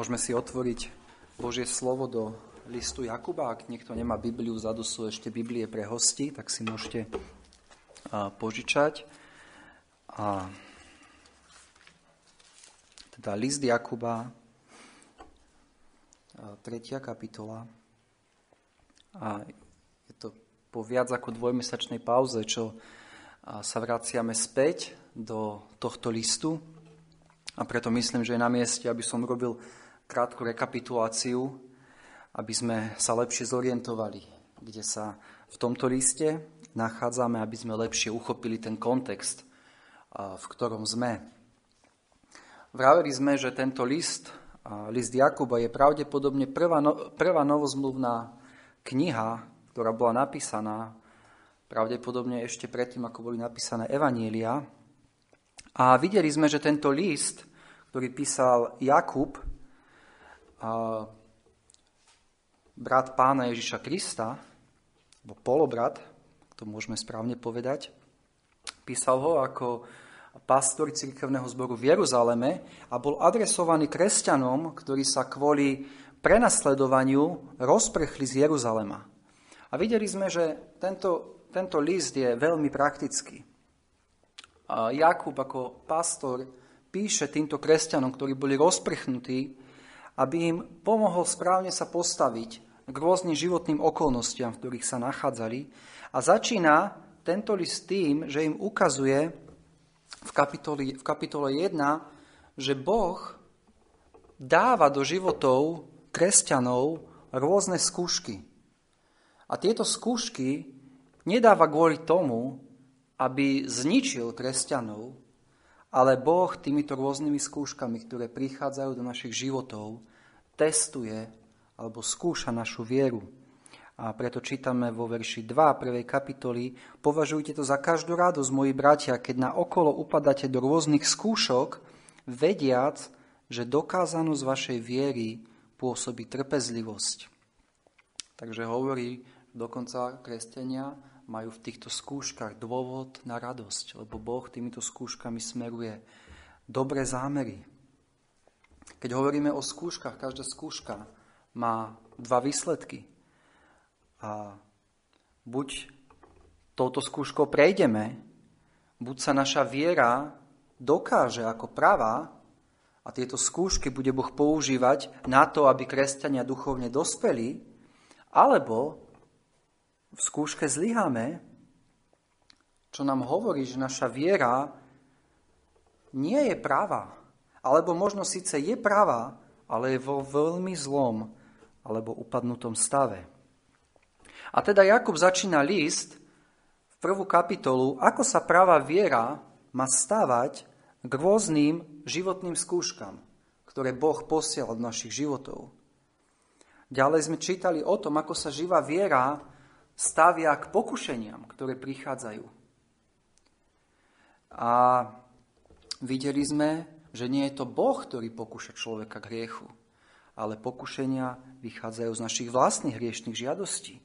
Môžeme si otvoriť Božie slovo do listu Jakuba. Ak niekto nemá Bibliu, vzadu sú ešte Biblie pre hosti, tak si môžete požičať. A teda list Jakuba, 3. kapitola. A je to po viac ako dvojmesačnej pauze, čo sa vraciame späť do tohto listu. A preto myslím, že je na mieste, aby som robil krátku rekapituláciu, aby sme sa lepšie zorientovali, kde sa v tomto liste nachádzame, aby sme lepšie uchopili ten kontext, v ktorom sme. Vraveli sme, že tento list, list Jakuba, je pravdepodobne prvá, no, prvá novozmluvná kniha, ktorá bola napísaná pravdepodobne ešte predtým, ako boli napísané Evanielia. A videli sme, že tento list, ktorý písal Jakub, brat pána Ježiša Krista, alebo polobrat, to môžeme správne povedať, písal ho ako pastor cirkevného zboru v Jeruzaleme a bol adresovaný kresťanom, ktorí sa kvôli prenasledovaniu rozprechli z Jeruzalema. A videli sme, že tento, tento list je veľmi praktický. Jakub ako pastor píše týmto kresťanom, ktorí boli rozprchnutí, aby im pomohol správne sa postaviť k rôznym životným okolnostiam, v ktorých sa nachádzali. A začína tento list tým, že im ukazuje v kapitole, v kapitole 1, že Boh dáva do životov kresťanov rôzne skúšky. A tieto skúšky nedáva kvôli tomu, aby zničil kresťanov, ale Boh týmito rôznymi skúškami, ktoré prichádzajú do našich životov, testuje alebo skúša našu vieru. A preto čítame vo verši 2 prvej kapitoly Považujte to za každú radosť, moji bratia, keď na okolo upadáte do rôznych skúšok, vediac, že dokázanosť vašej viery pôsobí trpezlivosť. Takže hovorí, dokonca kresťania majú v týchto skúškach dôvod na radosť, lebo Boh týmito skúškami smeruje dobré zámery. Keď hovoríme o skúškach, každá skúška má dva výsledky. A buď touto skúškou prejdeme, buď sa naša viera dokáže ako pravá a tieto skúšky bude Boh používať na to, aby kresťania duchovne dospeli, alebo v skúške zlyháme, čo nám hovorí, že naša viera nie je pravá. Alebo možno síce je pravá, ale je vo veľmi zlom alebo upadnutom stave. A teda Jakub začína list v prvú kapitolu, ako sa práva viera má stávať k rôznym životným skúškam, ktoré Boh posiel do našich životov. Ďalej sme čítali o tom, ako sa živá viera stavia k pokušeniam, ktoré prichádzajú. A videli sme, že nie je to Boh, ktorý pokúša človeka k hriechu, ale pokušenia vychádzajú z našich vlastných hriešných žiadostí.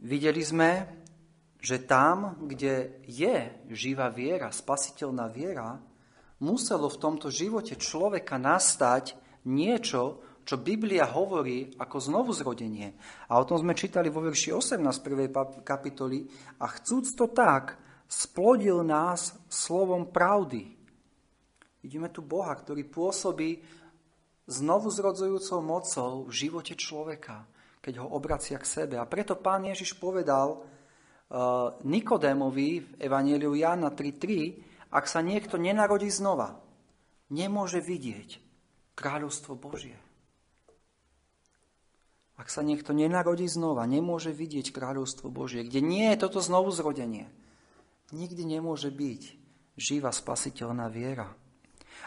Videli sme, že tam, kde je živá viera, spasiteľná viera, muselo v tomto živote človeka nastať niečo, čo Biblia hovorí ako znovuzrodenie. A o tom sme čítali vo verši 18 prvej kapitoly. A chcúc to tak, splodil nás slovom pravdy, Vidíme tu Boha, ktorý pôsobí znovu zrodzujúcou mocou v živote človeka, keď ho obracia k sebe. A preto pán Ježiš povedal uh, Nikodémovi v Evangeliu Jána 3.3, ak sa niekto nenarodí znova, nemôže vidieť kráľovstvo Božie. Ak sa niekto nenarodí znova, nemôže vidieť kráľovstvo Božie, kde nie je toto znovu zrodenie, nikdy nemôže byť živá spasiteľná viera.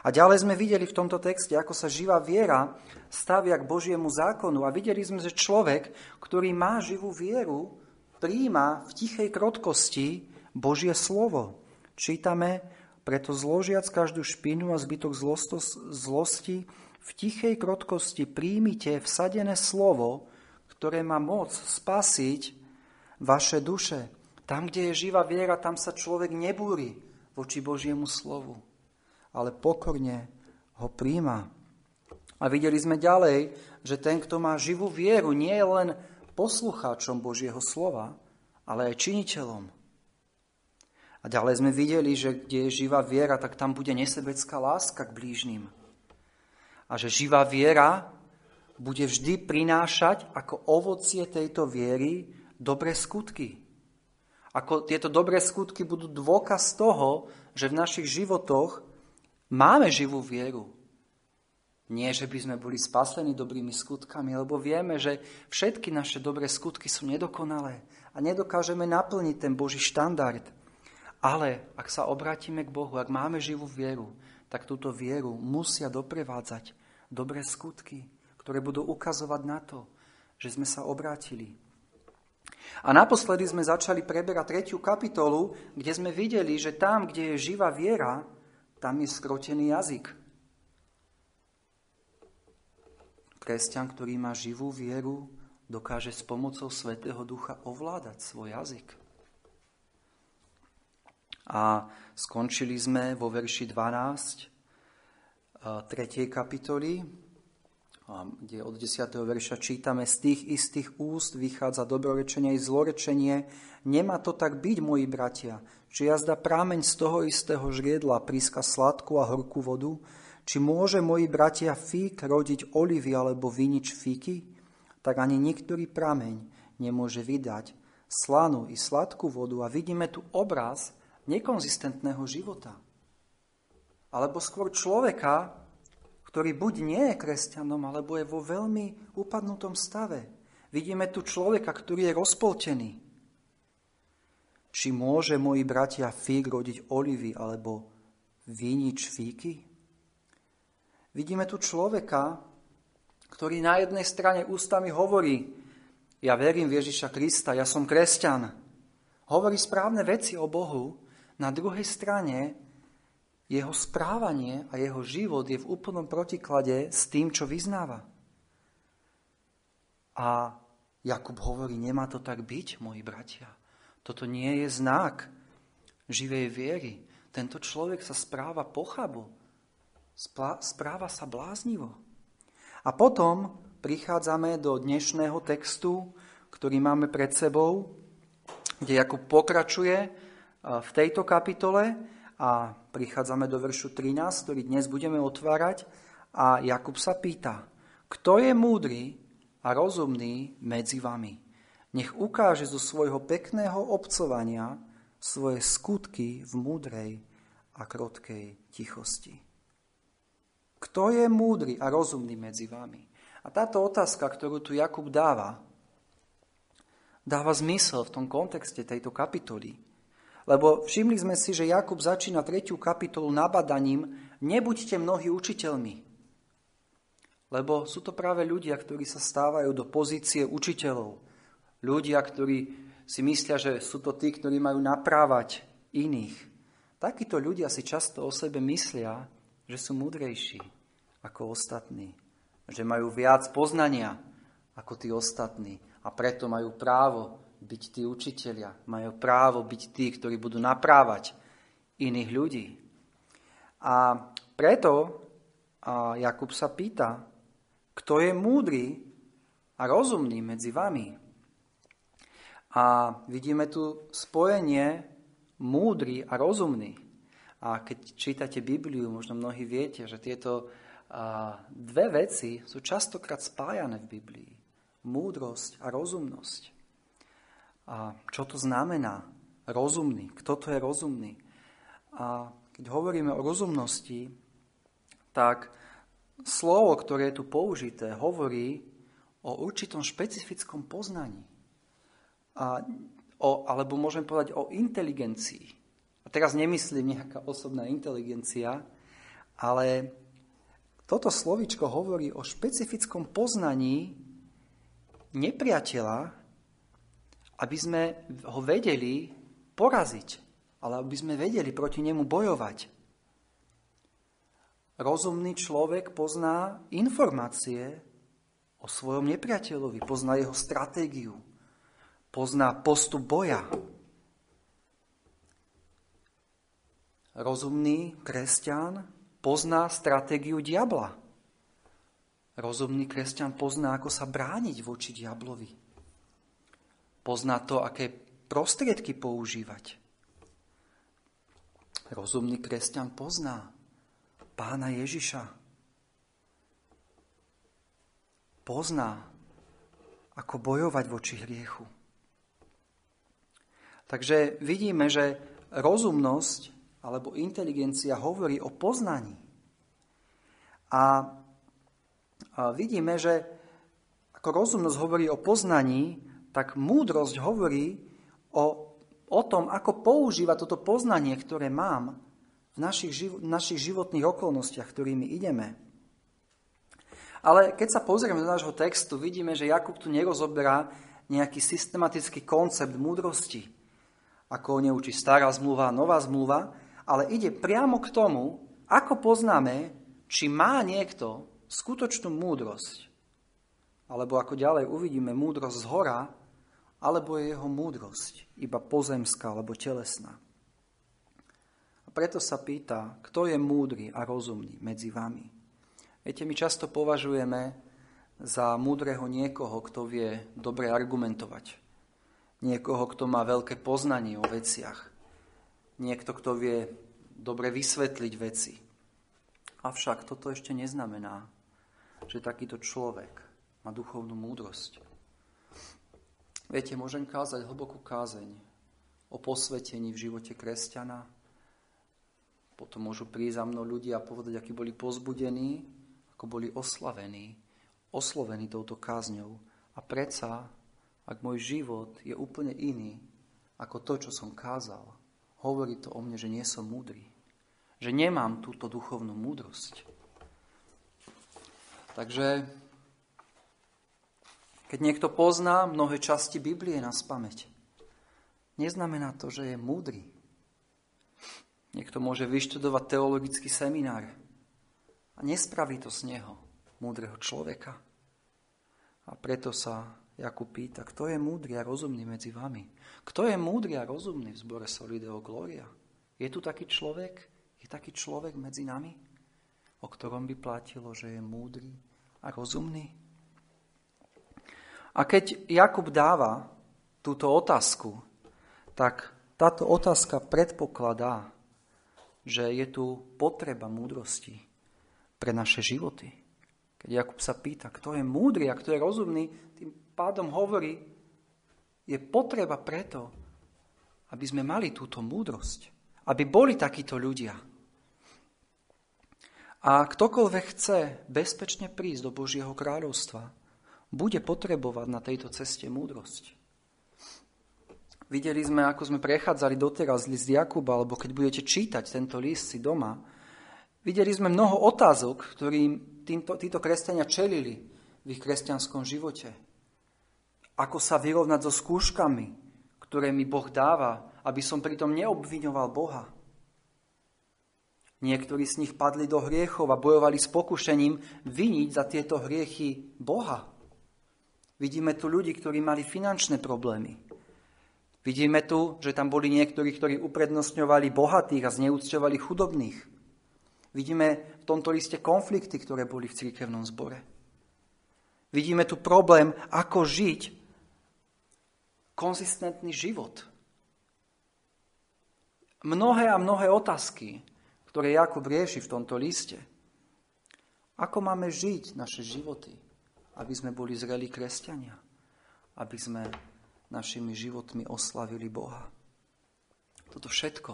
A ďalej sme videli v tomto texte, ako sa živá viera stavia k Božiemu zákonu. A videli sme, že človek, ktorý má živú vieru, príjima v tichej krotkosti Božie slovo. Čítame, preto zložiac každú špinu a zbytok zlosti, v tichej krotkosti príjmite vsadené slovo, ktoré má moc spasiť vaše duše. Tam, kde je živá viera, tam sa človek nebúri voči Božiemu slovu ale pokorne ho príjma. A videli sme ďalej, že ten, kto má živú vieru, nie je len poslucháčom Božieho slova, ale aj činiteľom. A ďalej sme videli, že kde je živá viera, tak tam bude nesebecká láska k blížnym. A že živá viera bude vždy prinášať ako ovocie tejto viery dobré skutky. Ako tieto dobré skutky budú dôkaz toho, že v našich životoch máme živú vieru. Nie, že by sme boli spasení dobrými skutkami, lebo vieme, že všetky naše dobré skutky sú nedokonalé a nedokážeme naplniť ten Boží štandard. Ale ak sa obrátime k Bohu, ak máme živú vieru, tak túto vieru musia doprevádzať dobré skutky, ktoré budú ukazovať na to, že sme sa obrátili. A naposledy sme začali preberať tretiu kapitolu, kde sme videli, že tam, kde je živá viera, tam je skrotený jazyk. Kresťan, ktorý má živú vieru, dokáže s pomocou Svetého Ducha ovládať svoj jazyk. A skončili sme vo verši 12 3. kapitoly, kde od 10. verša čítame, z tých istých úst vychádza dobrorečenie i zlorečenie. Nemá to tak byť, moji bratia, či jazda prámeň z toho istého žriedla príska sladkú a horkú vodu, či môže moji bratia fík rodiť olivy alebo vinič fíky? Tak ani niektorý prameň nemôže vydať slanú i sladkú vodu a vidíme tu obraz nekonzistentného života. Alebo skôr človeka, ktorý buď nie je kresťanom, alebo je vo veľmi upadnutom stave. Vidíme tu človeka, ktorý je rozpoltený. Či môže moji bratia fík rodiť olivy alebo vinič fíky? Vidíme tu človeka, ktorý na jednej strane ústami hovorí, ja verím v Ježiša Krista, ja som kresťan. Hovorí správne veci o Bohu, na druhej strane jeho správanie a jeho život je v úplnom protiklade s tým, čo vyznáva. A Jakub hovorí, nemá to tak byť, moji bratia. Toto nie je znak živej viery. Tento človek sa správa pochabu správa sa bláznivo. A potom prichádzame do dnešného textu, ktorý máme pred sebou, kde Jakub pokračuje v tejto kapitole a prichádzame do veršu 13, ktorý dnes budeme otvárať a Jakub sa pýta, kto je múdry a rozumný medzi vami? Nech ukáže zo svojho pekného obcovania svoje skutky v múdrej a krotkej tichosti. Kto je múdry a rozumný medzi vami? A táto otázka, ktorú tu Jakub dáva, dáva zmysel v tom kontexte tejto kapitoly. Lebo všimli sme si, že Jakub začína tretiu kapitolu nabadaním nebuďte mnohí učiteľmi. Lebo sú to práve ľudia, ktorí sa stávajú do pozície učiteľov. Ľudia, ktorí si myslia, že sú to tí, ktorí majú naprávať iných. Takíto ľudia si často o sebe myslia, že sú múdrejší ako ostatní, že majú viac poznania ako tí ostatní a preto majú právo byť tí učitelia, majú právo byť tí, ktorí budú naprávať iných ľudí. A preto Jakub sa pýta, kto je múdry a rozumný medzi vami. A vidíme tu spojenie múdry a rozumný. A keď čítate Bibliu, možno mnohí viete, že tieto dve veci sú častokrát spájané v Biblii. Múdrosť a rozumnosť. A čo to znamená? Rozumný. Kto to je rozumný? A keď hovoríme o rozumnosti, tak slovo, ktoré je tu použité, hovorí o určitom špecifickom poznaní. A, o, alebo môžem povedať o inteligencii. A teraz nemyslím nejaká osobná inteligencia, ale toto slovičko hovorí o špecifickom poznaní nepriateľa, aby sme ho vedeli poraziť, ale aby sme vedeli proti nemu bojovať. Rozumný človek pozná informácie o svojom nepriateľovi, pozná jeho stratégiu, pozná postup boja, rozumný kresťan pozná stratégiu diabla. Rozumný kresťan pozná, ako sa brániť voči diablovi. Pozná to, aké prostriedky používať. Rozumný kresťan pozná pána Ježiša. Pozná, ako bojovať voči hriechu. Takže vidíme, že rozumnosť alebo inteligencia hovorí o poznaní. A vidíme, že ako rozumnosť hovorí o poznaní, tak múdrosť hovorí o, o tom, ako používať toto poznanie, ktoré mám v našich, živ- našich životných okolnostiach, ktorými ideme. Ale keď sa pozrieme do nášho textu, vidíme, že Jakub tu nerozoberá nejaký systematický koncept múdrosti, ako ho neučí stará zmluva, nová zmluva, ale ide priamo k tomu, ako poznáme, či má niekto skutočnú múdrosť, alebo ako ďalej uvidíme múdrosť z hora, alebo je jeho múdrosť iba pozemská alebo telesná. A preto sa pýta, kto je múdry a rozumný medzi vami. Viete, my často považujeme za múdreho niekoho, kto vie dobre argumentovať. Niekoho, kto má veľké poznanie o veciach. Niekto, kto vie dobre vysvetliť veci. Avšak toto ešte neznamená, že takýto človek má duchovnú múdrosť. Viete, môžem kázať hlbokú kázeň o posvetení v živote kresťana. Potom môžu prísť za mnou ľudia a povedať, akí boli pozbudení, ako boli oslavení, oslovení touto kázňou. A predsa, ak môj život je úplne iný ako to, čo som kázal, hovorí to o mne, že nie som múdry. Že nemám túto duchovnú múdrosť. Takže keď niekto pozná mnohé časti Biblie na spameť, neznamená to, že je múdry. Niekto môže vyštudovať teologický seminár a nespraví to z neho múdreho človeka. A preto sa Jakub pýta, kto je múdry a rozumný medzi vami? Kto je múdry a rozumný v zbore Solideo Gloria? Je tu taký človek? Je taký človek medzi nami, o ktorom by platilo, že je múdry a rozumný? A keď Jakub dáva túto otázku, tak táto otázka predpokladá, že je tu potreba múdrosti pre naše životy. Keď Jakub sa pýta, kto je múdry a kto je rozumný, tým pádom hovorí, je potreba preto, aby sme mali túto múdrosť. Aby boli takíto ľudia. A ktokoľvek chce bezpečne prísť do Božieho kráľovstva, bude potrebovať na tejto ceste múdrosť. Videli sme, ako sme prechádzali doteraz list Jakuba, alebo keď budete čítať tento list si doma, videli sme mnoho otázok, ktorým týmto, títo kresťania čelili v ich kresťanskom živote. Ako sa vyrovnať so skúškami, ktoré mi Boh dáva, aby som pritom neobviňoval Boha. Niektorí z nich padli do hriechov a bojovali s pokušením viniť za tieto hriechy Boha. Vidíme tu ľudí, ktorí mali finančné problémy. Vidíme tu, že tam boli niektorí, ktorí uprednostňovali bohatých a zneúcťovali chudobných. Vidíme v tomto liste konflikty, ktoré boli v církevnom zbore. Vidíme tu problém, ako žiť konzistentný život. Mnohé a mnohé otázky, ktoré Jakub rieši v tomto liste. Ako máme žiť naše životy, aby sme boli zrelí kresťania, aby sme našimi životmi oslavili Boha. Toto všetko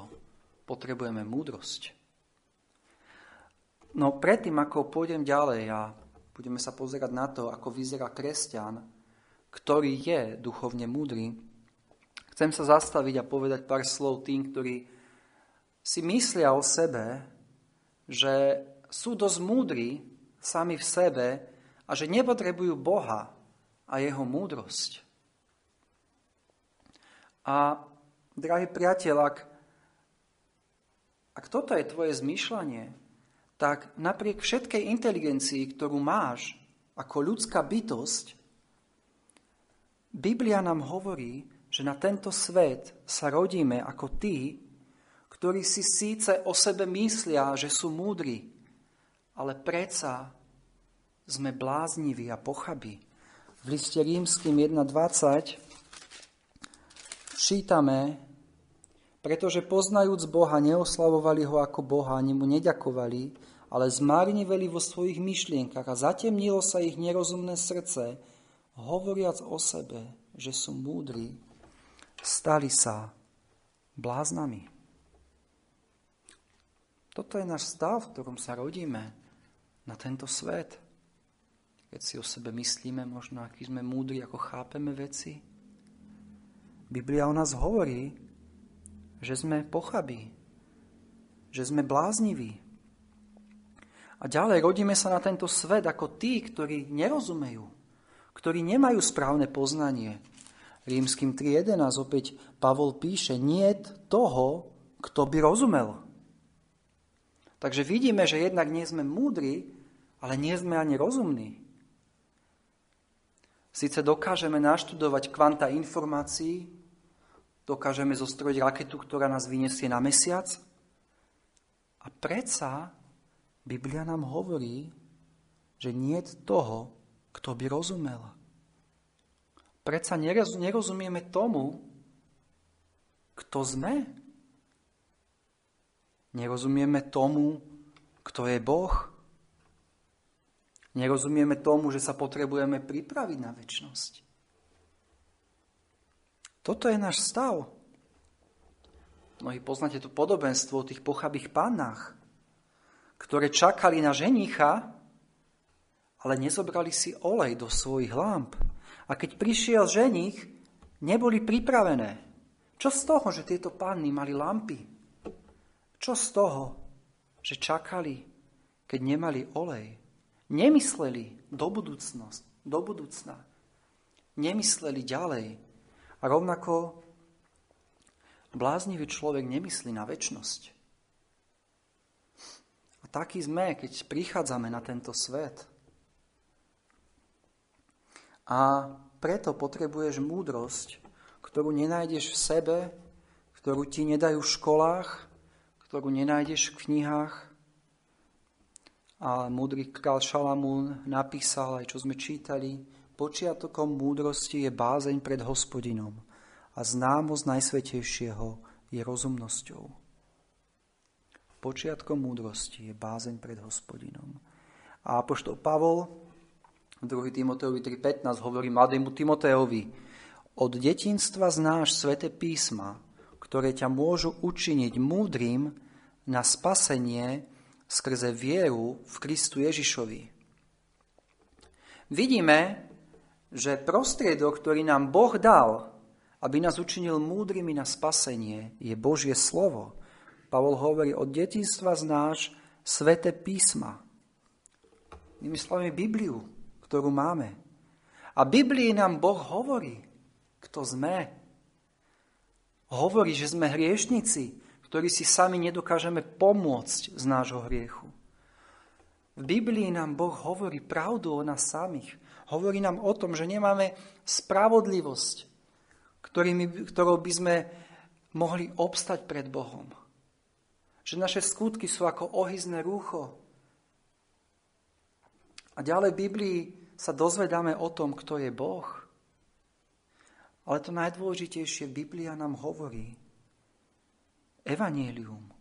potrebujeme múdrosť. No predtým, ako pôjdem ďalej a budeme sa pozerať na to, ako vyzerá kresťan, ktorý je duchovne múdry, chcem sa zastaviť a povedať pár slov tým, ktorí si myslia o sebe, že sú dosť múdri sami v sebe a že nepotrebujú Boha a jeho múdrosť. A, drahý priateľ, ak, ak toto je tvoje zmýšľanie, tak napriek všetkej inteligencii, ktorú máš ako ľudská bytosť, Biblia nám hovorí, že na tento svet sa rodíme ako tí, ktorí si síce o sebe myslia, že sú múdri, ale predsa sme blázniví a pochabí. V liste rímským 1.20 čítame, pretože poznajúc Boha, neoslavovali ho ako Boha, ani mu neďakovali, ale zmárniveli vo svojich myšlienkach a zatemnilo sa ich nerozumné srdce, hovoriac o sebe, že sú múdri, stali sa bláznami. Toto je náš stav, v ktorom sa rodíme na tento svet. Keď si o sebe myslíme, možno aký sme múdri, ako chápeme veci. Biblia o nás hovorí, že sme pochabí, že sme blázniví. A ďalej rodíme sa na tento svet ako tí, ktorí nerozumejú, ktorí nemajú správne poznanie. Rímským 3.11 opäť Pavol píše, nie toho, kto by rozumel. Takže vidíme, že jednak nie sme múdri, ale nie sme ani rozumní. Sice dokážeme naštudovať kvanta informácií, dokážeme zostrojiť raketu, ktorá nás vyniesie na mesiac, a predsa Biblia nám hovorí, že nie toho, kto by rozumel. Predsa nerozumieme tomu, kto sme, Nerozumieme tomu, kto je Boh. Nerozumieme tomu, že sa potrebujeme pripraviť na väčnosť. Toto je náš stav. Mnohí poznáte to podobenstvo o tých pochabých pannách, ktoré čakali na ženicha, ale nezobrali si olej do svojich lámp. A keď prišiel ženich, neboli pripravené. Čo z toho, že tieto panny mali lampy? Čo z toho, že čakali, keď nemali olej? Nemysleli do budúcnosť, do budúcna. Nemysleli ďalej. A rovnako bláznivý človek nemyslí na väčnosť. A taký sme, keď prichádzame na tento svet. A preto potrebuješ múdrosť, ktorú nenájdeš v sebe, ktorú ti nedajú v školách, ktorú nenájdeš v knihách. A múdry král Šalamún napísal, aj čo sme čítali, počiatokom múdrosti je bázeň pred hospodinom a známosť Najsvetejšieho je rozumnosťou. Počiatkom múdrosti je bázeň pred hospodinom. A apoštol Pavol v 2. Timoteovi 3.15 hovorí mladému Timoteovi, od detinstva znáš svete písma, ktoré ťa môžu učiniť múdrym na spasenie skrze vieru v Kristu Ježišovi. Vidíme, že prostriedok, ktorý nám Boh dal, aby nás učinil múdrymi na spasenie, je Božie slovo. Pavol hovorí, od detinstva znáš svete písma. Inými slovami Bibliu, ktorú máme. A Biblii nám Boh hovorí, kto sme. Hovorí, že sme hriešnici, ktorí si sami nedokážeme pomôcť z nášho hriechu. V Biblii nám Boh hovorí pravdu o nás samých. Hovorí nám o tom, že nemáme spravodlivosť, ktorými, ktorou by sme mohli obstať pred Bohom. Že naše skutky sú ako ohyzné rúcho. A ďalej v Biblii sa dozvedáme o tom, kto je Boh. Ale to najdôležitejšie Biblia nám hovorí, Evangelium.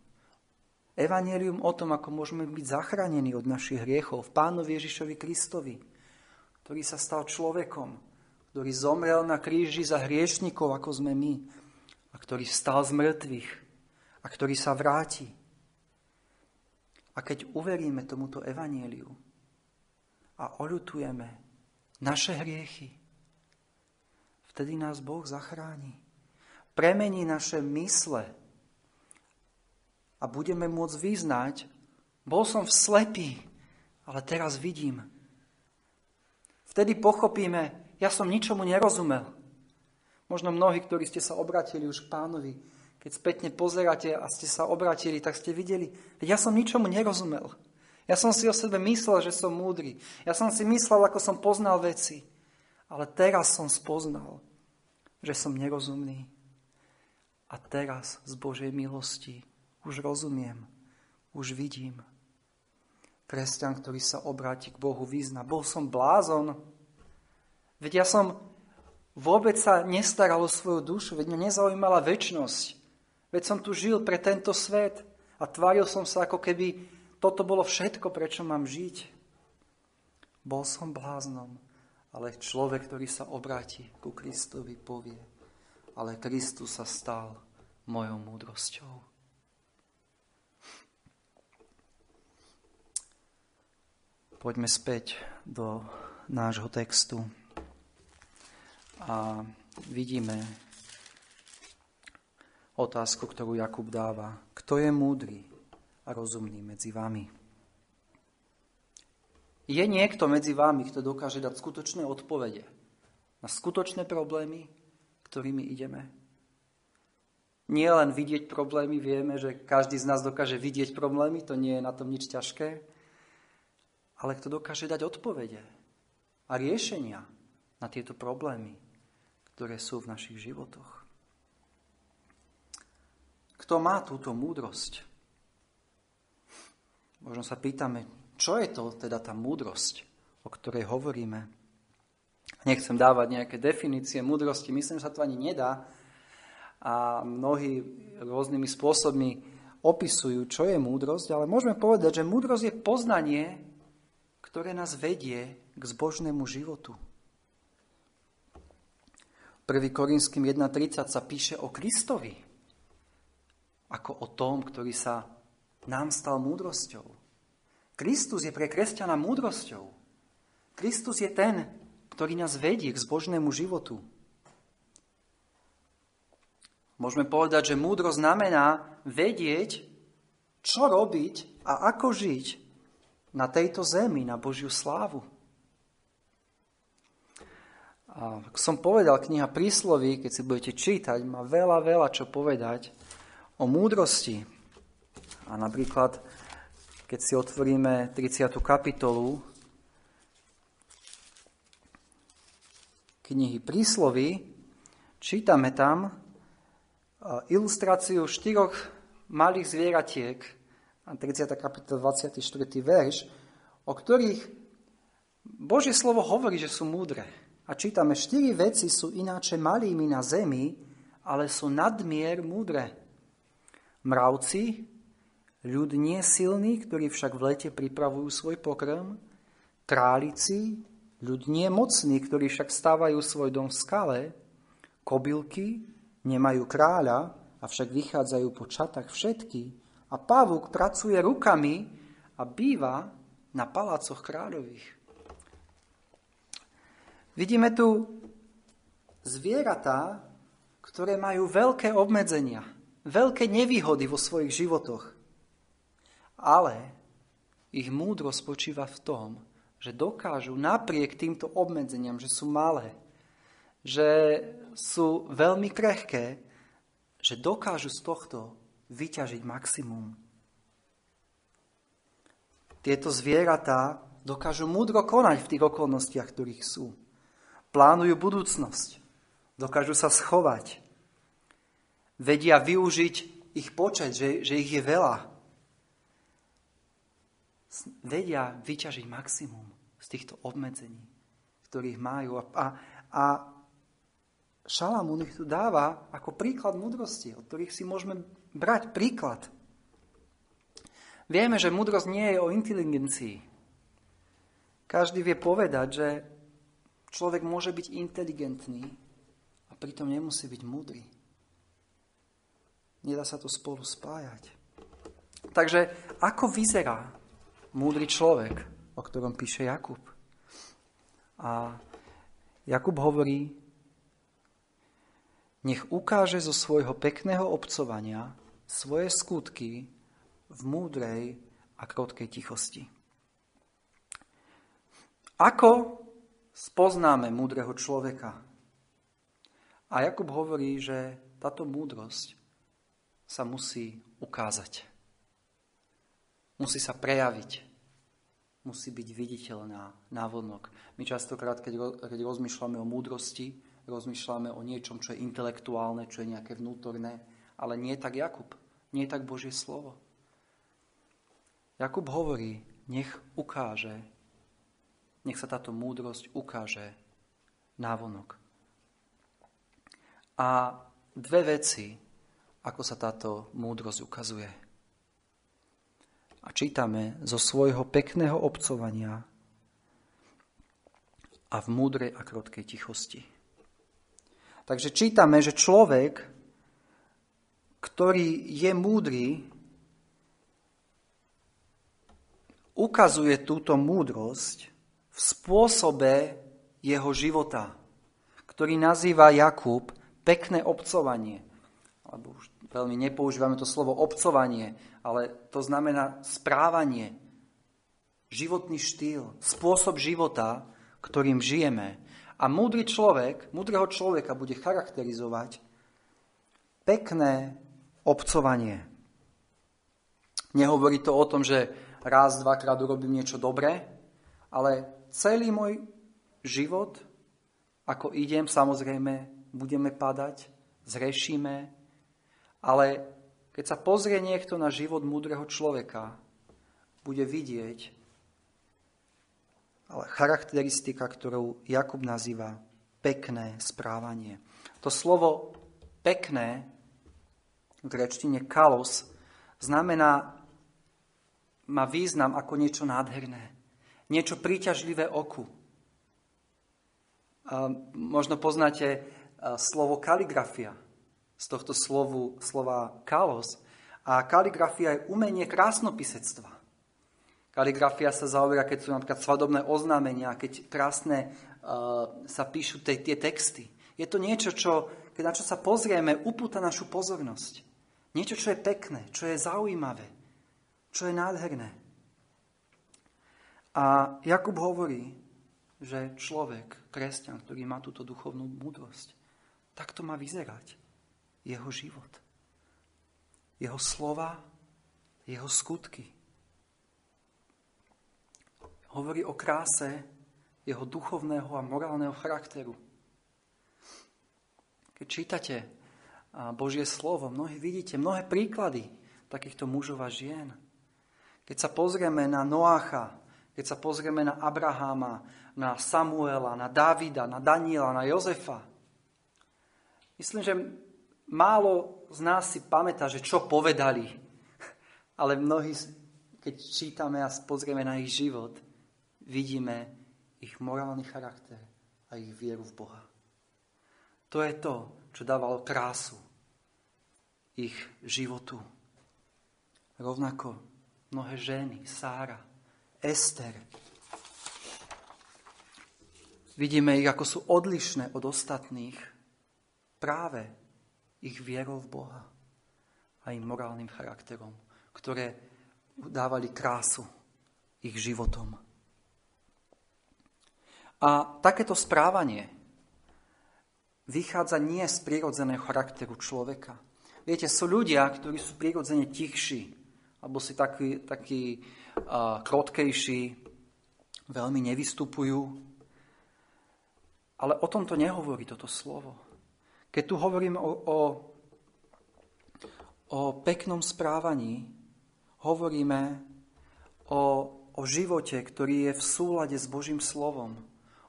Evangelium o tom, ako môžeme byť zachránení od našich hriechov v Pánovi Ježišovi Kristovi, ktorý sa stal človekom, ktorý zomrel na kríži za hriešnikov, ako sme my, a ktorý vstal z mŕtvych a ktorý sa vráti. A keď uveríme tomuto evanieliu a oľutujeme naše hriechy, vtedy nás Boh zachráni. Premení naše mysle a budeme môcť vyznať, bol som v slepý, ale teraz vidím. Vtedy pochopíme, ja som ničomu nerozumel. Možno mnohí, ktorí ste sa obratili už k pánovi, keď spätne pozeráte a ste sa obratili, tak ste videli, ja som ničomu nerozumel. Ja som si o sebe myslel, že som múdry. Ja som si myslel, ako som poznal veci. Ale teraz som spoznal, že som nerozumný. A teraz z Božej milosti už rozumiem, už vidím. kresťan, ktorý sa obráti k Bohu, vyzna. Bol som blázon. Veď ja som vôbec sa nestaral o svoju dušu, veď mňa nezaujímala väčnosť. Veď som tu žil pre tento svet a tváril som sa, ako keby toto bolo všetko, prečo mám žiť. Bol som bláznom, ale človek, ktorý sa obráti ku Kristovi, povie, ale Kristus sa stal mojou múdrosťou. Poďme späť do nášho textu a vidíme otázku, ktorú Jakub dáva. Kto je múdry a rozumný medzi vami? Je niekto medzi vami, kto dokáže dať skutočné odpovede na skutočné problémy, ktorými ideme? Nie len vidieť problémy, vieme, že každý z nás dokáže vidieť problémy, to nie je na tom nič ťažké, ale kto dokáže dať odpovede a riešenia na tieto problémy, ktoré sú v našich životoch. Kto má túto múdrosť? Možno sa pýtame, čo je to teda tá múdrosť, o ktorej hovoríme. Nechcem dávať nejaké definície múdrosti, myslím, že sa to ani nedá. A mnohí rôznymi spôsobmi opisujú, čo je múdrosť, ale môžeme povedať, že múdrosť je poznanie, ktoré nás vedie k zbožnému životu. 1. Korinským 1.30 sa píše o Kristovi, ako o tom, ktorý sa nám stal múdrosťou. Kristus je pre kresťana múdrosťou. Kristus je ten, ktorý nás vedie k zbožnému životu. Môžeme povedať, že múdrosť znamená vedieť, čo robiť a ako žiť na tejto zemi, na Božiu slávu. A ako som povedal, kniha prísloví, keď si budete čítať, má veľa, veľa čo povedať o múdrosti. A napríklad, keď si otvoríme 30. kapitolu knihy príslovy, čítame tam ilustráciu štyroch malých zvieratiek, 30. kapitola, 24. verš, o ktorých Božie slovo hovorí, že sú múdre. A čítame, štyri veci sú ináče malými na zemi, ale sú nadmier múdre. Mravci, ľud silný, ktorí však v lete pripravujú svoj pokrm, králici, ľud mocný, ktorí však stávajú svoj dom v skale, kobylky, nemajú kráľa, avšak vychádzajú po čatách všetky, a pavúk pracuje rukami a býva na palácoch kráľových. Vidíme tu zvieratá, ktoré majú veľké obmedzenia, veľké nevýhody vo svojich životoch. Ale ich múdro spočíva v tom, že dokážu napriek týmto obmedzeniam, že sú malé, že sú veľmi krehké, že dokážu z tohto vyťažiť maximum. Tieto zvieratá dokážu múdro konať v tých okolnostiach, ktorých sú plánujú budúcnosť, dokážu sa schovať, vedia využiť ich počet, že, že ich je veľa. Vedia vyťažiť maximum z týchto obmedzení, ktorých majú. A, a Šalamún ich tu dáva ako príklad múdrosti, od ktorých si môžeme brať príklad. Vieme, že múdrosť nie je o inteligencii. Každý vie povedať, že Človek môže byť inteligentný a pritom nemusí byť múdry. Nedá sa to spolu spájať. Takže ako vyzerá múdry človek, o ktorom píše Jakub? A Jakub hovorí, nech ukáže zo svojho pekného obcovania svoje skutky v múdrej a krotkej tichosti. Ako spoznáme múdreho človeka. A Jakub hovorí, že táto múdrosť sa musí ukázať. Musí sa prejaviť. Musí byť viditeľná návonok. My častokrát, keď, keď rozmýšľame o múdrosti, rozmýšľame o niečom, čo je intelektuálne, čo je nejaké vnútorné, ale nie tak Jakub, nie tak Božie slovo. Jakub hovorí, nech ukáže, nech sa táto múdrosť ukáže návonok. A dve veci, ako sa táto múdrosť ukazuje. A čítame zo svojho pekného obcovania a v múdrej a krotkej tichosti. Takže čítame, že človek, ktorý je múdry, ukazuje túto múdrosť v spôsobe jeho života, ktorý nazýva Jakub pekné obcovanie. Alebo už veľmi nepoužívame to slovo obcovanie, ale to znamená správanie, životný štýl, spôsob života, ktorým žijeme. A múdry človek, múdreho človeka bude charakterizovať pekné obcovanie. Nehovorí to o tom, že raz, dvakrát urobím niečo dobré, ale celý môj život, ako idem, samozrejme, budeme padať, zrešíme, ale keď sa pozrie niekto na život múdreho človeka, bude vidieť, ale charakteristika, ktorú Jakub nazýva pekné správanie. To slovo pekné v grečtine kalos znamená, má význam ako niečo nádherné, niečo príťažlivé oku. Možno poznáte slovo kaligrafia z tohto slovu, slova kalos. A kaligrafia je umenie krásnopisectva. Kaligrafia sa zaoberá, keď sú napríklad svadobné oznámenia, keď krásne uh, sa píšu tie, tie texty. Je to niečo, čo, keď na čo sa pozrieme, upúta našu pozornosť. Niečo, čo je pekné, čo je zaujímavé, čo je nádherné. A Jakub hovorí, že človek, kresťan, ktorý má túto duchovnú múdrosť, tak to má vyzerať jeho život. Jeho slova, jeho skutky hovorí o kráse jeho duchovného a morálneho charakteru. Keď čítate Božie slovo, mnohí vidíte mnohé príklady takýchto mužov a žien. Keď sa pozrieme na Noácha, keď sa pozrieme na Abraháma, na Samuela, na Davida, na Daniela, na Jozefa, myslím, že málo z nás si pamätá, že čo povedali, ale mnohí, keď čítame a pozrieme na ich život, vidíme ich morálny charakter a ich vieru v Boha. To je to, čo dávalo krásu ich životu. Rovnako mnohé ženy, Sára, Ester. Vidíme ich, ako sú odlišné od ostatných práve ich vierou v Boha a im morálnym charakterom, ktoré dávali krásu ich životom. A takéto správanie vychádza nie z prírodzeného charakteru človeka. Viete, sú ľudia, ktorí sú prírodzene tichší, alebo si takí, takí uh, krotkejší, veľmi nevystupujú. Ale o tomto nehovorí toto slovo. Keď tu hovoríme o, o, o peknom správaní, hovoríme o, o živote, ktorý je v súlade s Božím slovom.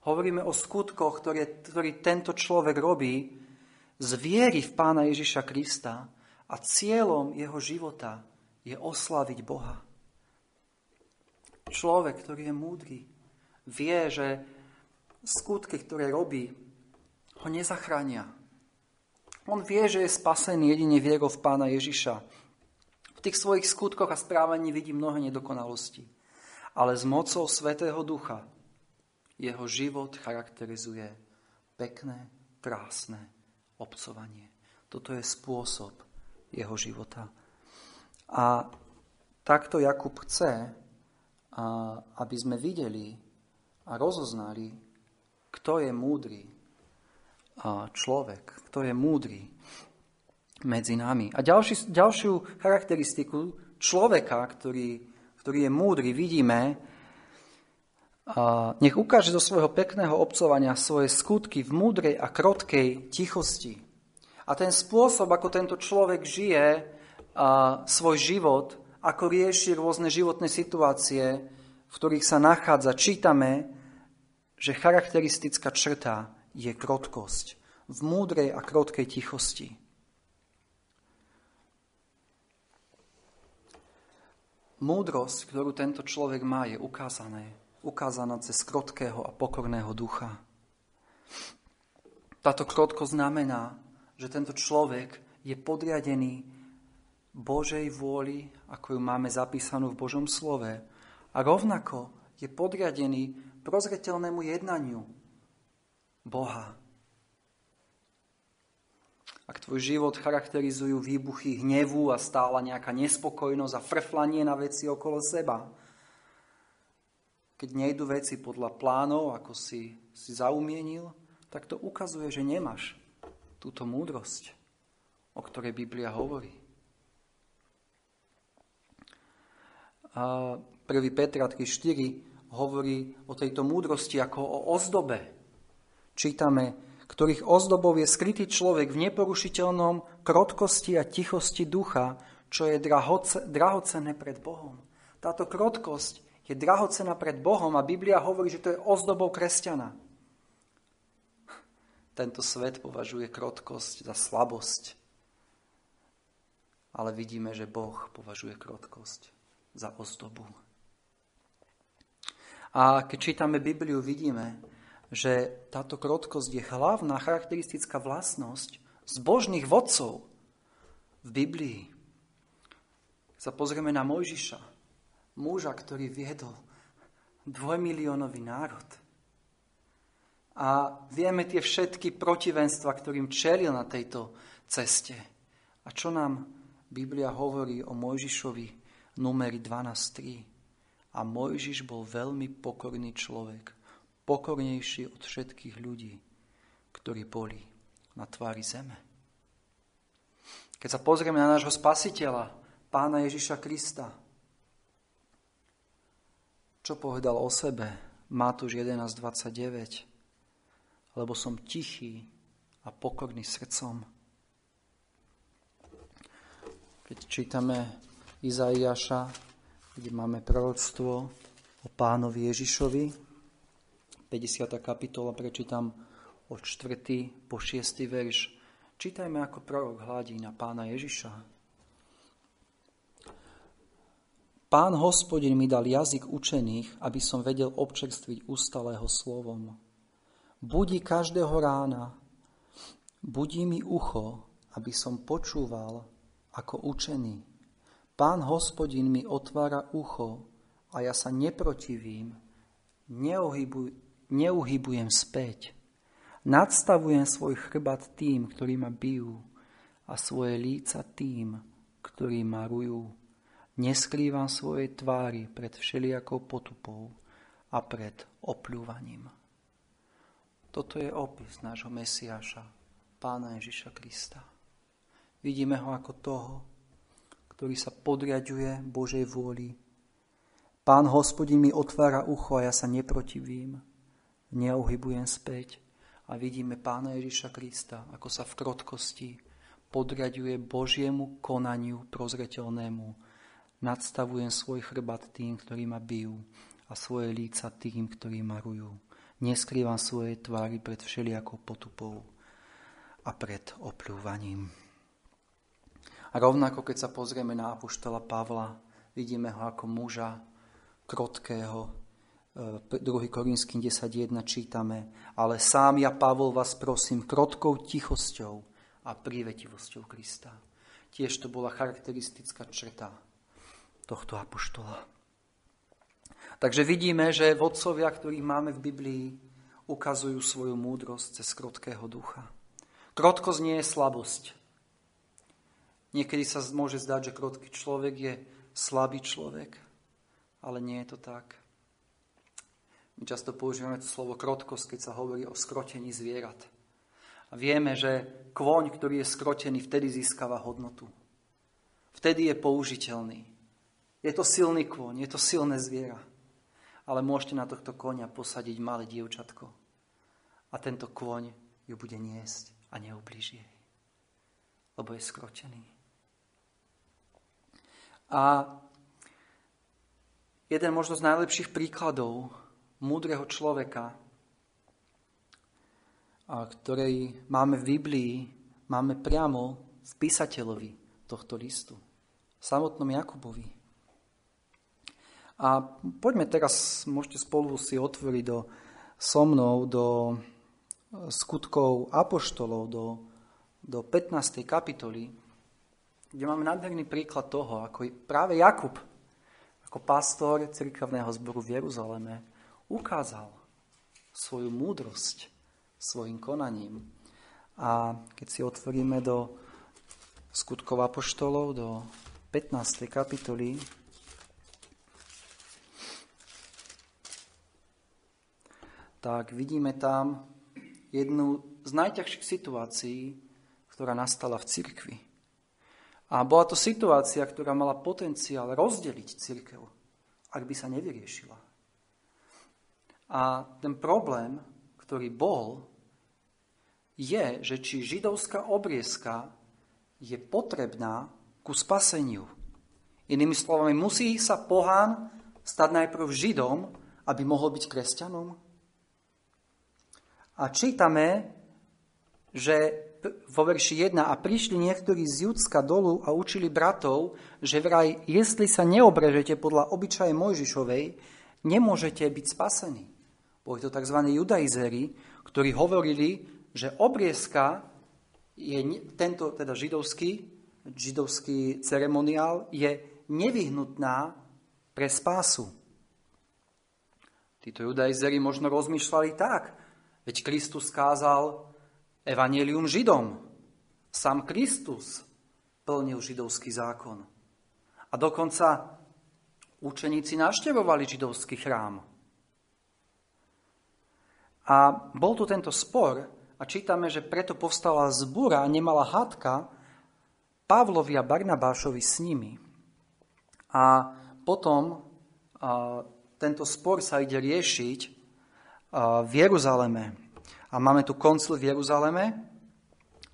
Hovoríme o skutkoch, ktoré, ktorý tento človek robí z viery v Pána Ježiša Krista a cieľom jeho života je oslaviť Boha. Človek, ktorý je múdry, vie, že skutky, ktoré robí, ho nezachránia. On vie, že je spasený jedine vierou v Pána Ježiša. V tých svojich skutkoch a správaní vidí mnohé nedokonalosti. Ale s mocou Svetého Ducha jeho život charakterizuje pekné, krásne obcovanie. Toto je spôsob jeho života. A takto Jakub chce, aby sme videli a rozoznali, kto je múdry človek, kto je múdry medzi nami. A ďalší, ďalšiu charakteristiku človeka, ktorý, ktorý je múdry, vidíme nech ukáže zo svojho pekného obcovania svoje skutky v múdrej a krotkej tichosti. A ten spôsob, ako tento človek žije a svoj život, ako rieši rôzne životné situácie, v ktorých sa nachádza, čítame, že charakteristická črta je krotkosť v múdrej a krotkej tichosti. Múdrosť, ktorú tento človek má, je ukázané, ukázaná cez krotkého a pokorného ducha. Táto krotkosť znamená, že tento človek je podriadený Božej vôli, ako ju máme zapísanú v Božom slove, a rovnako je podriadený prozreteľnému jednaniu Boha. Ak tvoj život charakterizujú výbuchy hnevu a stála nejaká nespokojnosť a frflanie na veci okolo seba, keď nejdu veci podľa plánov, ako si, si zaumienil, tak to ukazuje, že nemáš túto múdrosť, o ktorej Biblia hovorí. A 1. Petra 3.4 hovorí o tejto múdrosti ako o ozdobe. Čítame, ktorých ozdobou je skrytý človek v neporušiteľnom krotkosti a tichosti ducha, čo je drahoce, drahocené pred Bohom. Táto krotkosť je drahocená pred Bohom a Biblia hovorí, že to je ozdobou kresťana. Tento svet považuje krotkosť za slabosť, ale vidíme, že Boh považuje krotkosť za ozdobu. A keď čítame Bibliu, vidíme, že táto krotkosť je hlavná charakteristická vlastnosť zbožných vodcov v Biblii. Sa pozrieme na Mojžiša, muža, ktorý viedol dvojmiliónový národ. A vieme tie všetky protivenstva, ktorým čelil na tejto ceste. A čo nám Biblia hovorí o Mojžišovi numeri 12.3. A Mojžiš bol veľmi pokorný človek pokornejší od všetkých ľudí, ktorí boli na tvári zeme. Keď sa pozrieme na nášho spasiteľa, pána Ježiša Krista, čo povedal o sebe? Matúš 11.29. Lebo som tichý a pokorný srdcom. Keď čítame Izaiáša, kde máme proroctvo o pánovi Ježišovi, 50. kapitola, prečítam od 4. po 6. verš. Čítajme, ako prorok hladí na pána Ježiša. Pán hospodin mi dal jazyk učených, aby som vedel občerstviť ustalého slovom. Budí každého rána, budí mi ucho, aby som počúval ako učený. Pán hospodin mi otvára ucho a ja sa neprotivím, neohybuj, neuhybujem späť. Nadstavujem svoj chrbat tým, ktorí ma bijú a svoje líca tým, ktorí ma rujú. Neskrývam svoje tvári pred všelijakou potupou a pred opľúvaním. Toto je opis nášho Mesiáša, Pána Ježiša Krista. Vidíme ho ako toho, ktorý sa podriaduje Božej vôli. Pán hospodin mi otvára ucho a ja sa neprotivím neuhybujem späť a vidíme Pána Ježiša Krista, ako sa v krotkosti podriaduje Božiemu konaniu prozreteľnému. Nadstavujem svoj chrbat tým, ktorí ma bijú a svoje líca tým, ktorí ma rujú. Neskrývam svoje tvári pred všelijakou potupou a pred opľúvaním. A rovnako, keď sa pozrieme na apoštola Pavla, vidíme ho ako muža krotkého, 2. Korinským 10.1 čítame, ale sám ja, Pavol, vás prosím krotkou tichosťou a prívetivosťou Krista. Tiež to bola charakteristická črta tohto apoštola. Takže vidíme, že vodcovia, ktorých máme v Biblii, ukazujú svoju múdrosť cez krotkého ducha. Krotkosť nie je slabosť. Niekedy sa môže zdať, že krotký človek je slabý človek, ale nie je to tak. My často používame to slovo krotkosť, keď sa hovorí o skrotení zvierat. A vieme, že kôň, ktorý je skrotený, vtedy získava hodnotu. Vtedy je použiteľný. Je to silný kôň, je to silné zviera. Ale môžete na tohto konia posadiť malé dievčatko. A tento kôň ju bude niesť a neublíži jej. Lebo je skrotený. A jeden možno z najlepších príkladov múdreho človeka, a ktorej máme v Biblii, máme priamo v písateľovi tohto listu, samotnom Jakubovi. A poďme teraz, môžete spolu si otvoriť do, so mnou do skutkov apoštolov, do, do 15. kapitoly, kde máme nádherný príklad toho, ako práve Jakub, ako pastor cirkevného zboru v Jeruzaleme, ukázal svoju múdrosť svojim konaním. A keď si otvoríme do skutkov apoštolov, do 15. kapitoly, tak vidíme tam jednu z najťažších situácií, ktorá nastala v cirkvi. A bola to situácia, ktorá mala potenciál rozdeliť cirkev, ak by sa nevyriešila. A ten problém, ktorý bol, je, že či židovská obriezka je potrebná ku spaseniu. Inými slovami, musí sa pohán stať najprv židom, aby mohol byť kresťanom? A čítame, že vo verši 1 a prišli niektorí z Judska dolu a učili bratov, že vraj, jestli sa neobrežete podľa obyčaje Mojžišovej, nemôžete byť spasení. Boli to tzv. judaizeri, ktorí hovorili, že obriezka je tento teda židovský, židovský ceremoniál je nevyhnutná pre spásu. Títo judaizeri možno rozmýšľali tak, Veď Kristus kázal evanelium Židom. Sám Kristus plnil židovský zákon. A dokonca učeníci naštevovali židovský chrám. A bol tu tento spor a čítame, že preto povstala zbúra a nemala hádka Pavlovi a Barnabášovi s nimi. A potom a, tento spor sa ide riešiť v Jeruzaleme. A máme tu koncil v Jeruzaleme,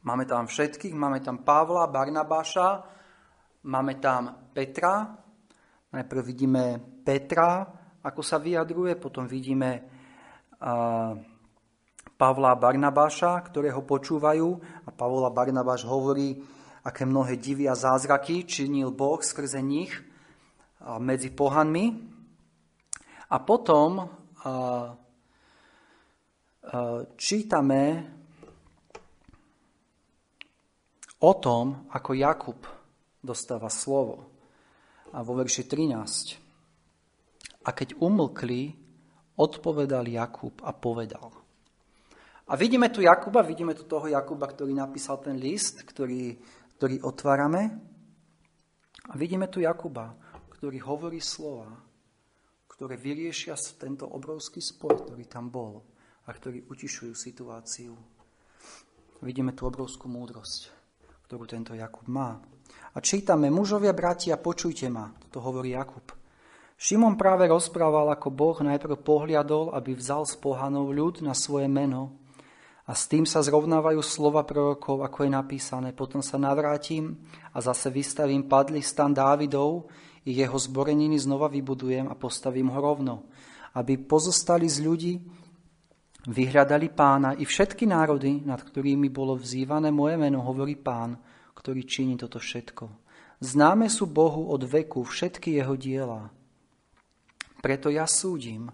máme tam všetkých, máme tam Pavla, Barnabáša, máme tam Petra, najprv vidíme Petra, ako sa vyjadruje, potom vidíme Pavla a Barnabáša, ktoré ho počúvajú a Pavla a Barnabáš hovorí, aké mnohé divy a zázraky činil Boh skrze nich medzi pohanmi. A potom čítame o tom, ako Jakub dostáva slovo. A vo verši 13. A keď umlkli, odpovedal Jakub a povedal. A vidíme tu Jakuba, vidíme tu toho Jakuba, ktorý napísal ten list, ktorý, ktorý otvárame. A vidíme tu Jakuba, ktorý hovorí slova, ktoré vyriešia tento obrovský spor, ktorý tam bol a ktorí utišujú situáciu. Vidíme tú obrovskú múdrosť, ktorú tento Jakub má. A čítame, mužovia, bratia, počujte ma, to hovorí Jakub. Šimon práve rozprával, ako Boh najprv pohliadol, aby vzal z pohanov ľud na svoje meno. A s tým sa zrovnávajú slova prorokov, ako je napísané. Potom sa navrátim a zase vystavím padlý stan Dávidov i jeho zboreniny znova vybudujem a postavím ho rovno. Aby pozostali z ľudí, Vyhľadali pána i všetky národy, nad ktorými bolo vzývané moje meno, hovorí pán, ktorý činí toto všetko. Známe sú Bohu od veku všetky jeho diela. Preto ja súdim,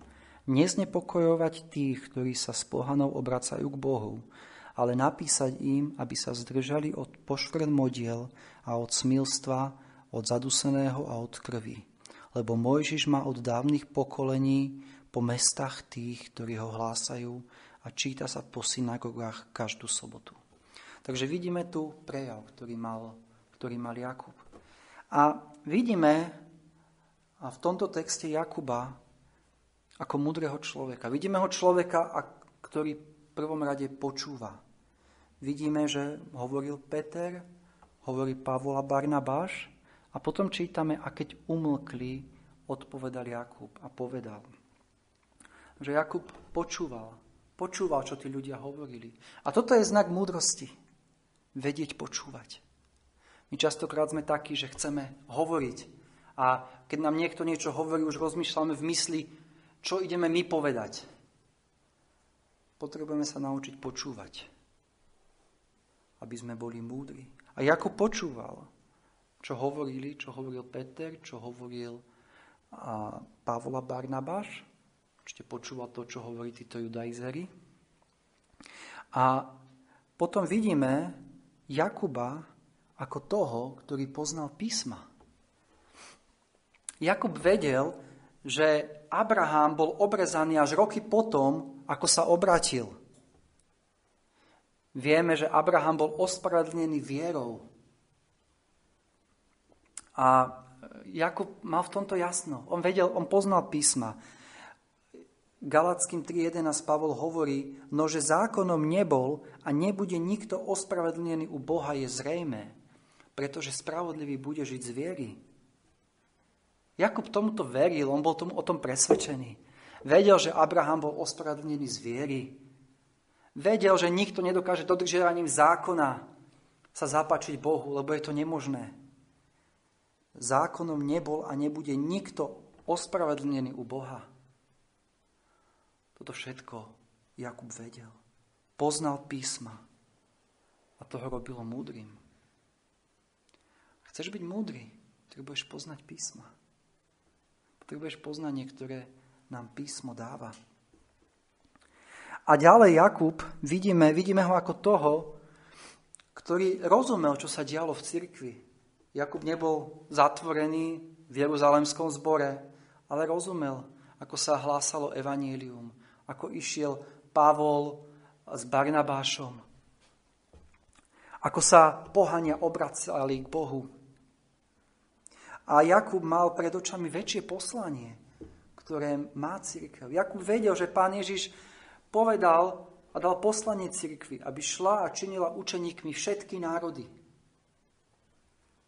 neznepokojovať tých, ktorí sa s pohanou obracajú k Bohu, ale napísať im, aby sa zdržali od pošvrn modiel a od smilstva, od zaduseného a od krvi. Lebo Mojžiš má od dávnych pokolení po mestách tých, ktorí ho hlásajú a číta sa po synagogách každú sobotu. Takže vidíme tu prejav, ktorý mal, ktorý mal Jakub. A vidíme a v tomto texte Jakuba ako múdreho človeka. Vidíme ho človeka, ktorý v prvom rade počúva. Vidíme, že hovoril Peter, hovorí Pavol a Barnabáš a potom čítame, a keď umlkli, odpovedal Jakub a povedal – že Jakub počúval. Počúval, čo tí ľudia hovorili. A toto je znak múdrosti. Vedieť počúvať. My častokrát sme takí, že chceme hovoriť a keď nám niekto niečo hovorí, už rozmýšľame v mysli, čo ideme my povedať. Potrebujeme sa naučiť počúvať, aby sme boli múdri. A Jakub počúval, čo hovorili, čo hovoril Peter, čo hovoril a Pavla Barnabáš. Ešte počúval to, čo hovorí títo judaizeri. A potom vidíme Jakuba ako toho, ktorý poznal písma. Jakub vedel, že Abraham bol obrezaný až roky potom, ako sa obratil. Vieme, že Abraham bol ospravedlnený vierou. A Jakub mal v tomto jasno. On vedel, on poznal písma. Galackým 3.11 Pavol hovorí, no že zákonom nebol a nebude nikto ospravedlnený u Boha je zrejme, pretože spravodlivý bude žiť z viery. Jakub tomuto veril, on bol tomu o tom presvedčený. Vedel, že Abraham bol ospravedlnený z viery. Vedel, že nikto nedokáže dodržiavaním zákona sa zapáčiť Bohu, lebo je to nemožné. Zákonom nebol a nebude nikto ospravedlnený u Boha. Toto všetko Jakub vedel. Poznal písma a to ho robilo múdrym. Chceš byť múdry, potrebuješ poznať písma. Potrebuješ poznanie, ktoré nám písmo dáva. A ďalej Jakub, vidíme, vidíme ho ako toho, ktorý rozumel, čo sa dialo v cirkvi. Jakub nebol zatvorený v Jeruzalemskom zbore, ale rozumel, ako sa hlásalo evanílium, ako išiel Pavol s Barnabášom. Ako sa pohania obracali k Bohu. A Jakub mal pred očami väčšie poslanie, ktoré má církev. Jakub vedel, že pán Ježiš povedal a dal poslanie církvi, aby šla a činila učeníkmi všetky národy.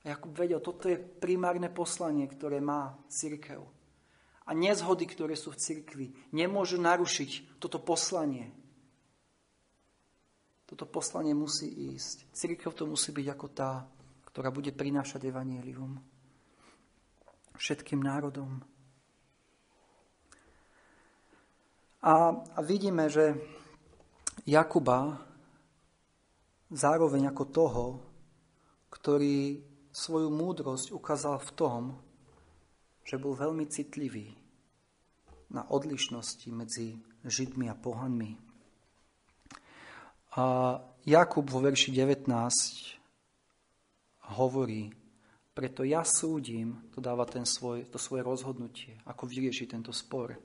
A Jakub vedel, toto je primárne poslanie, ktoré má církev a nezhody, ktoré sú v cirkvi, nemôžu narušiť toto poslanie. Toto poslanie musí ísť. Cirkev to musí byť ako tá, ktorá bude prinášať evanielium všetkým národom. A, a vidíme, že Jakuba zároveň ako toho, ktorý svoju múdrosť ukázal v tom, že bol veľmi citlivý na odlišnosti medzi Židmi a pohanmi. A Jakub vo verši 19 hovorí, preto ja súdim, to dáva ten svoj, to svoje rozhodnutie, ako vyriešiť tento spor.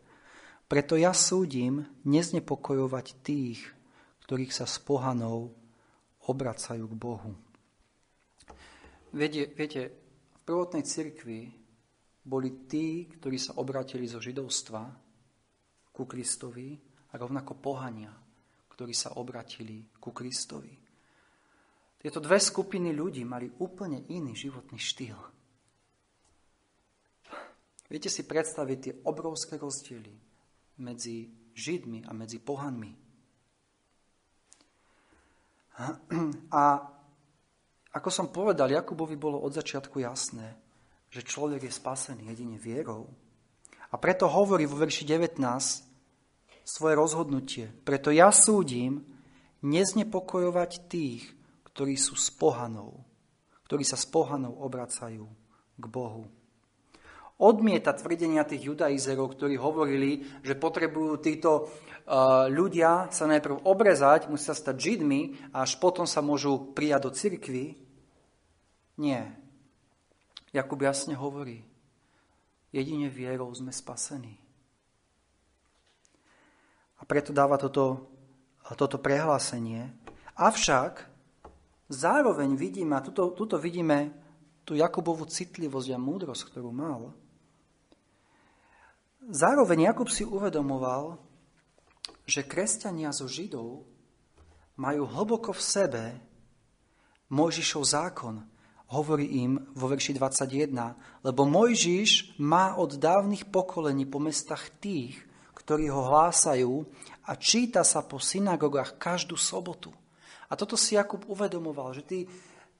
Preto ja súdim neznepokojovať tých, ktorých sa s pohanou obracajú k Bohu. Viete, viete v prvotnej cirkvi boli tí, ktorí sa obratili zo židovstva ku Kristovi a rovnako pohania, ktorí sa obratili ku Kristovi. Tieto dve skupiny ľudí mali úplne iný životný štýl. Viete si predstaviť tie obrovské rozdiely medzi Židmi a medzi pohanmi. A ako som povedal, Jakubovi bolo od začiatku jasné, že človek je spasený jedine vierou. A preto hovorí vo verši 19 svoje rozhodnutie. Preto ja súdim neznepokojovať tých, ktorí sú s pohanou, ktorí sa s pohanou obracajú k Bohu. Odmieta tvrdenia tých judaizerov, ktorí hovorili, že potrebujú títo uh, ľudia sa najprv obrezať, musia stať židmi a až potom sa môžu prijať do cirkvy. Nie. Jakub jasne hovorí, jedine vierou sme spasení. A preto dáva toto, toto prehlásenie. Avšak zároveň vidíme, a tuto, tuto vidíme tú Jakubovú citlivosť a múdrosť, ktorú mal. Zároveň Jakub si uvedomoval, že kresťania zo Židov majú hlboko v sebe Mojžišov zákon, hovorí im vo verši 21, lebo Mojžiš má od dávnych pokolení po mestách tých, ktorí ho hlásajú a číta sa po synagogách každú sobotu. A toto si Jakub uvedomoval, že tí,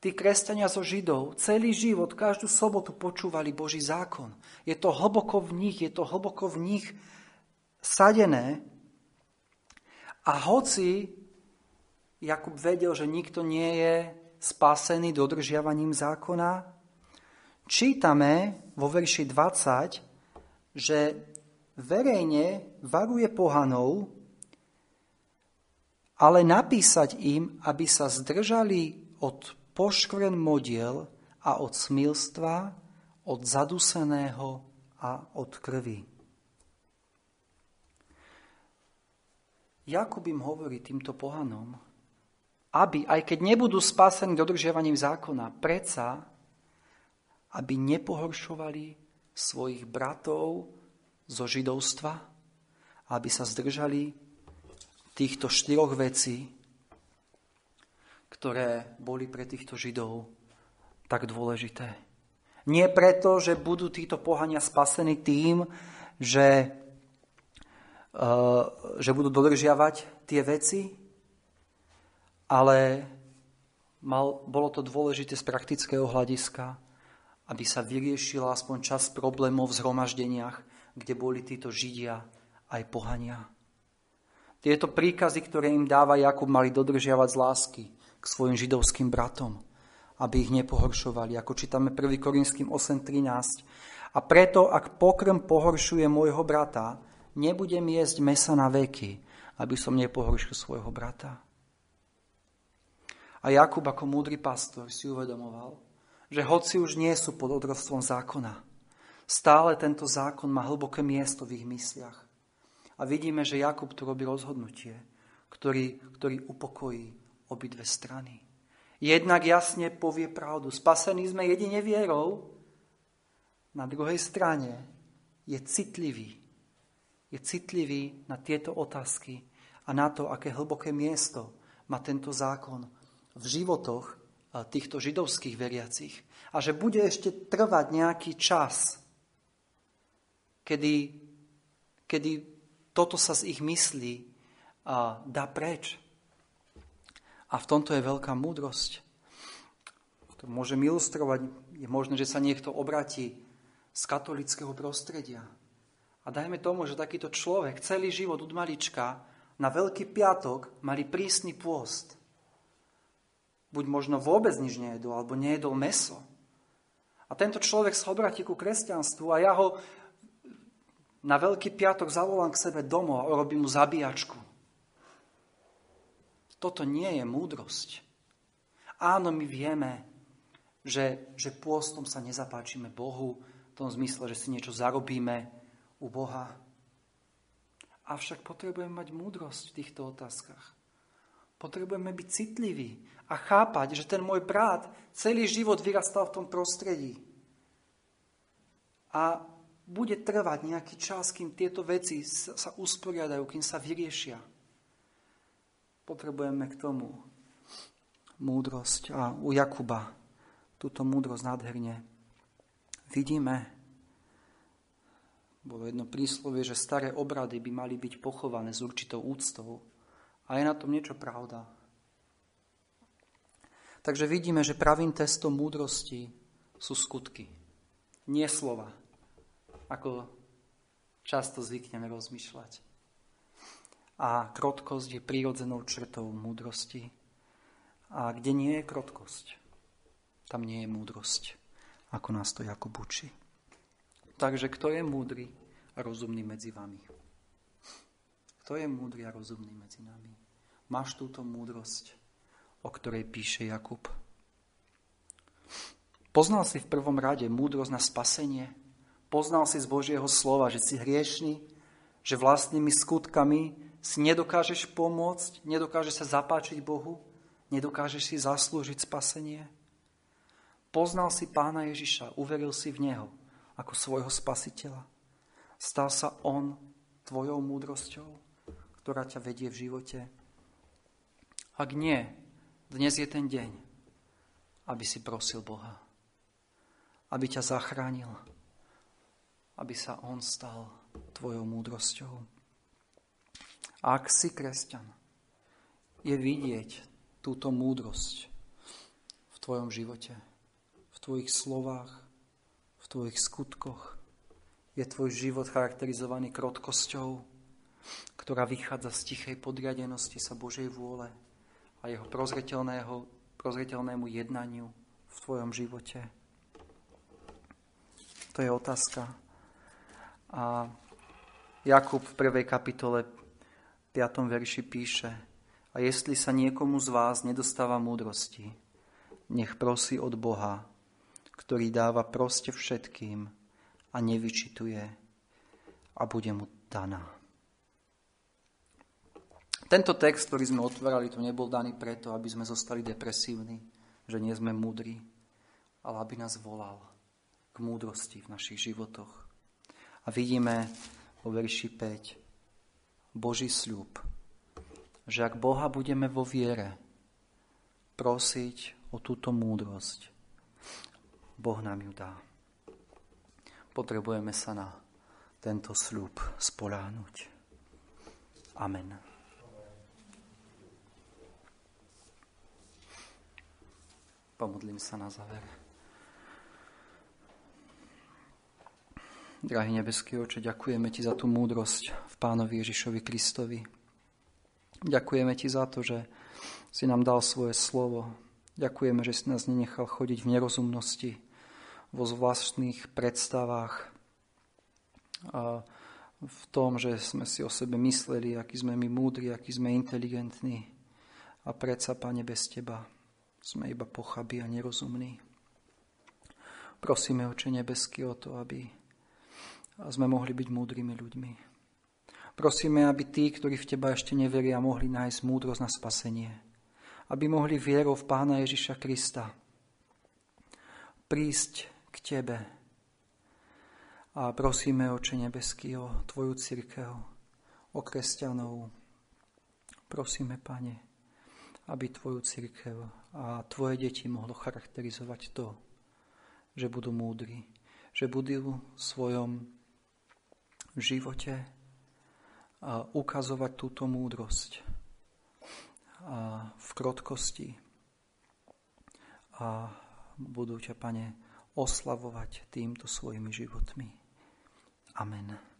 Tí kresťania zo Židov celý život, každú sobotu počúvali Boží zákon. Je to hlboko v nich, je to hlboko v nich sadené. A hoci Jakub vedel, že nikto nie je spásený dodržiavaním zákona, čítame vo verši 20, že verejne varuje pohanov, ale napísať im, aby sa zdržali od poškvrn modiel a od smilstva, od zaduseného a od krvi. Jakub im hovorí týmto pohanom, aby, aj keď nebudú spásení dodržiavaním zákona, predsa, aby nepohoršovali svojich bratov zo židovstva, aby sa zdržali týchto štyroch vecí, ktoré boli pre týchto Židov tak dôležité. Nie preto, že budú títo pohania spasení tým, že, uh, že budú dodržiavať tie veci, ale mal, bolo to dôležité z praktického hľadiska, aby sa vyriešila aspoň čas problémov v zhromaždeniach, kde boli títo Židia aj pohania. Tieto príkazy, ktoré im dáva Jakub, mali dodržiavať z lásky k svojim židovským bratom, aby ich nepohoršovali, ako čítame 1. Korinským 8.13. A preto, ak pokrm pohoršuje môjho brata, nebudem jesť mesa na veky, aby som nepohoršil svojho brata. A Jakub ako múdry pastor si uvedomoval, že hoci už nie sú pod odrovstvom zákona, stále tento zákon má hlboké miesto v ich mysliach. A vidíme, že Jakub tu robí rozhodnutie, ktorý, ktorý upokojí obidve strany. Jednak jasne povie pravdu. Spasení sme jedine vierou. Na druhej strane je citlivý. Je citlivý na tieto otázky a na to, aké hlboké miesto má tento zákon v životoch týchto židovských veriacich. A že bude ešte trvať nejaký čas, kedy, kedy toto sa z ich myslí dá preč. A v tomto je veľká múdrosť. To môžem ilustrovať. Je možné, že sa niekto obratí z katolického prostredia. A dajme tomu, že takýto človek celý život od malička na Veľký piatok mali prísny pôst. Buď možno vôbec nič nejedol, alebo nejedol meso. A tento človek sa obratí ku kresťanstvu a ja ho na Veľký piatok zavolám k sebe domov a urobím mu zabíjačku. Toto nie je múdrosť. Áno, my vieme, že, že pôstom sa nezapáčime Bohu, v tom zmysle, že si niečo zarobíme u Boha. Avšak potrebujeme mať múdrosť v týchto otázkach. Potrebujeme byť citliví a chápať, že ten môj brat celý život vyrastal v tom prostredí. A bude trvať nejaký čas, kým tieto veci sa usporiadajú, kým sa vyriešia. Potrebujeme k tomu múdrosť. A u Jakuba túto múdrosť nádherne vidíme. Bolo jedno príslovie, že staré obrady by mali byť pochované s určitou úctou. A je na tom niečo pravda. Takže vidíme, že pravým testom múdrosti sú skutky. Nie slova, ako často zvykneme rozmýšľať a krotkosť je prírodzenou črtou múdrosti. A kde nie je krotkosť, tam nie je múdrosť, ako nás to Jakub učí. Takže kto je múdry a rozumný medzi vami? Kto je múdry a rozumný medzi nami? Máš túto múdrosť, o ktorej píše Jakub? Poznal si v prvom rade múdrosť na spasenie? Poznal si z Božieho slova, že si hriešný, že vlastnými skutkami si nedokážeš pomôcť, nedokážeš sa zapáčiť Bohu, nedokážeš si zaslúžiť spasenie. Poznal si pána Ježiša, uveril si v Neho ako svojho spasiteľa. Stal sa On tvojou múdrosťou, ktorá ťa vedie v živote. Ak nie, dnes je ten deň, aby si prosil Boha, aby ťa zachránil, aby sa On stal tvojou múdrosťou. Ak si kresťan, je vidieť túto múdrosť v Tvojom živote, v Tvojich slovách, v Tvojich skutkoch. Je Tvoj život charakterizovaný krotkosťou, ktorá vychádza z tichej podriadenosti sa Božej vôle a jeho prozreteľnému jednaniu v Tvojom živote. To je otázka. A Jakub v prvej kapitole 5. verši píše A jestli sa niekomu z vás nedostáva múdrosti, nech prosí od Boha, ktorý dáva proste všetkým a nevyčituje a bude mu daná. Tento text, ktorý sme otvárali, tu nebol daný preto, aby sme zostali depresívni, že nie sme múdri, ale aby nás volal k múdrosti v našich životoch. A vidíme vo verši 5 Boží sľub, že ak Boha budeme vo viere prosiť o túto múdrosť, Boh nám ju dá. Potrebujeme sa na tento sľub spoláhnuť. Amen. Pomodlím sa na záver. Drahý nebeský oče, ďakujeme Ti za tú múdrosť v Pánovi Ježišovi Kristovi. Ďakujeme Ti za to, že si nám dal svoje slovo. Ďakujeme, že si nás nenechal chodiť v nerozumnosti, vo zvláštnych predstavách, a v tom, že sme si o sebe mysleli, aký sme my múdri, aký sme inteligentní. A predsa, Pane, bez Teba sme iba pochabí a nerozumní. Prosíme, Oče nebeský, o to, aby sme mohli byť múdrymi ľuďmi. Prosíme, aby tí, ktorí v Teba ešte neveria, mohli nájsť múdrosť na spasenie. Aby mohli vierou v Pána Ježiša Krista prísť k Tebe. A prosíme, Oče nebeský, o Tvoju církev, o kresťanov. Prosíme, Pane, aby Tvoju církev a Tvoje deti mohlo charakterizovať to, že budú múdri, že budú v svojom živote ukazovať túto múdrosť a v krotkosti a budú ťa, Pane, oslavovať týmto svojimi životmi. Amen.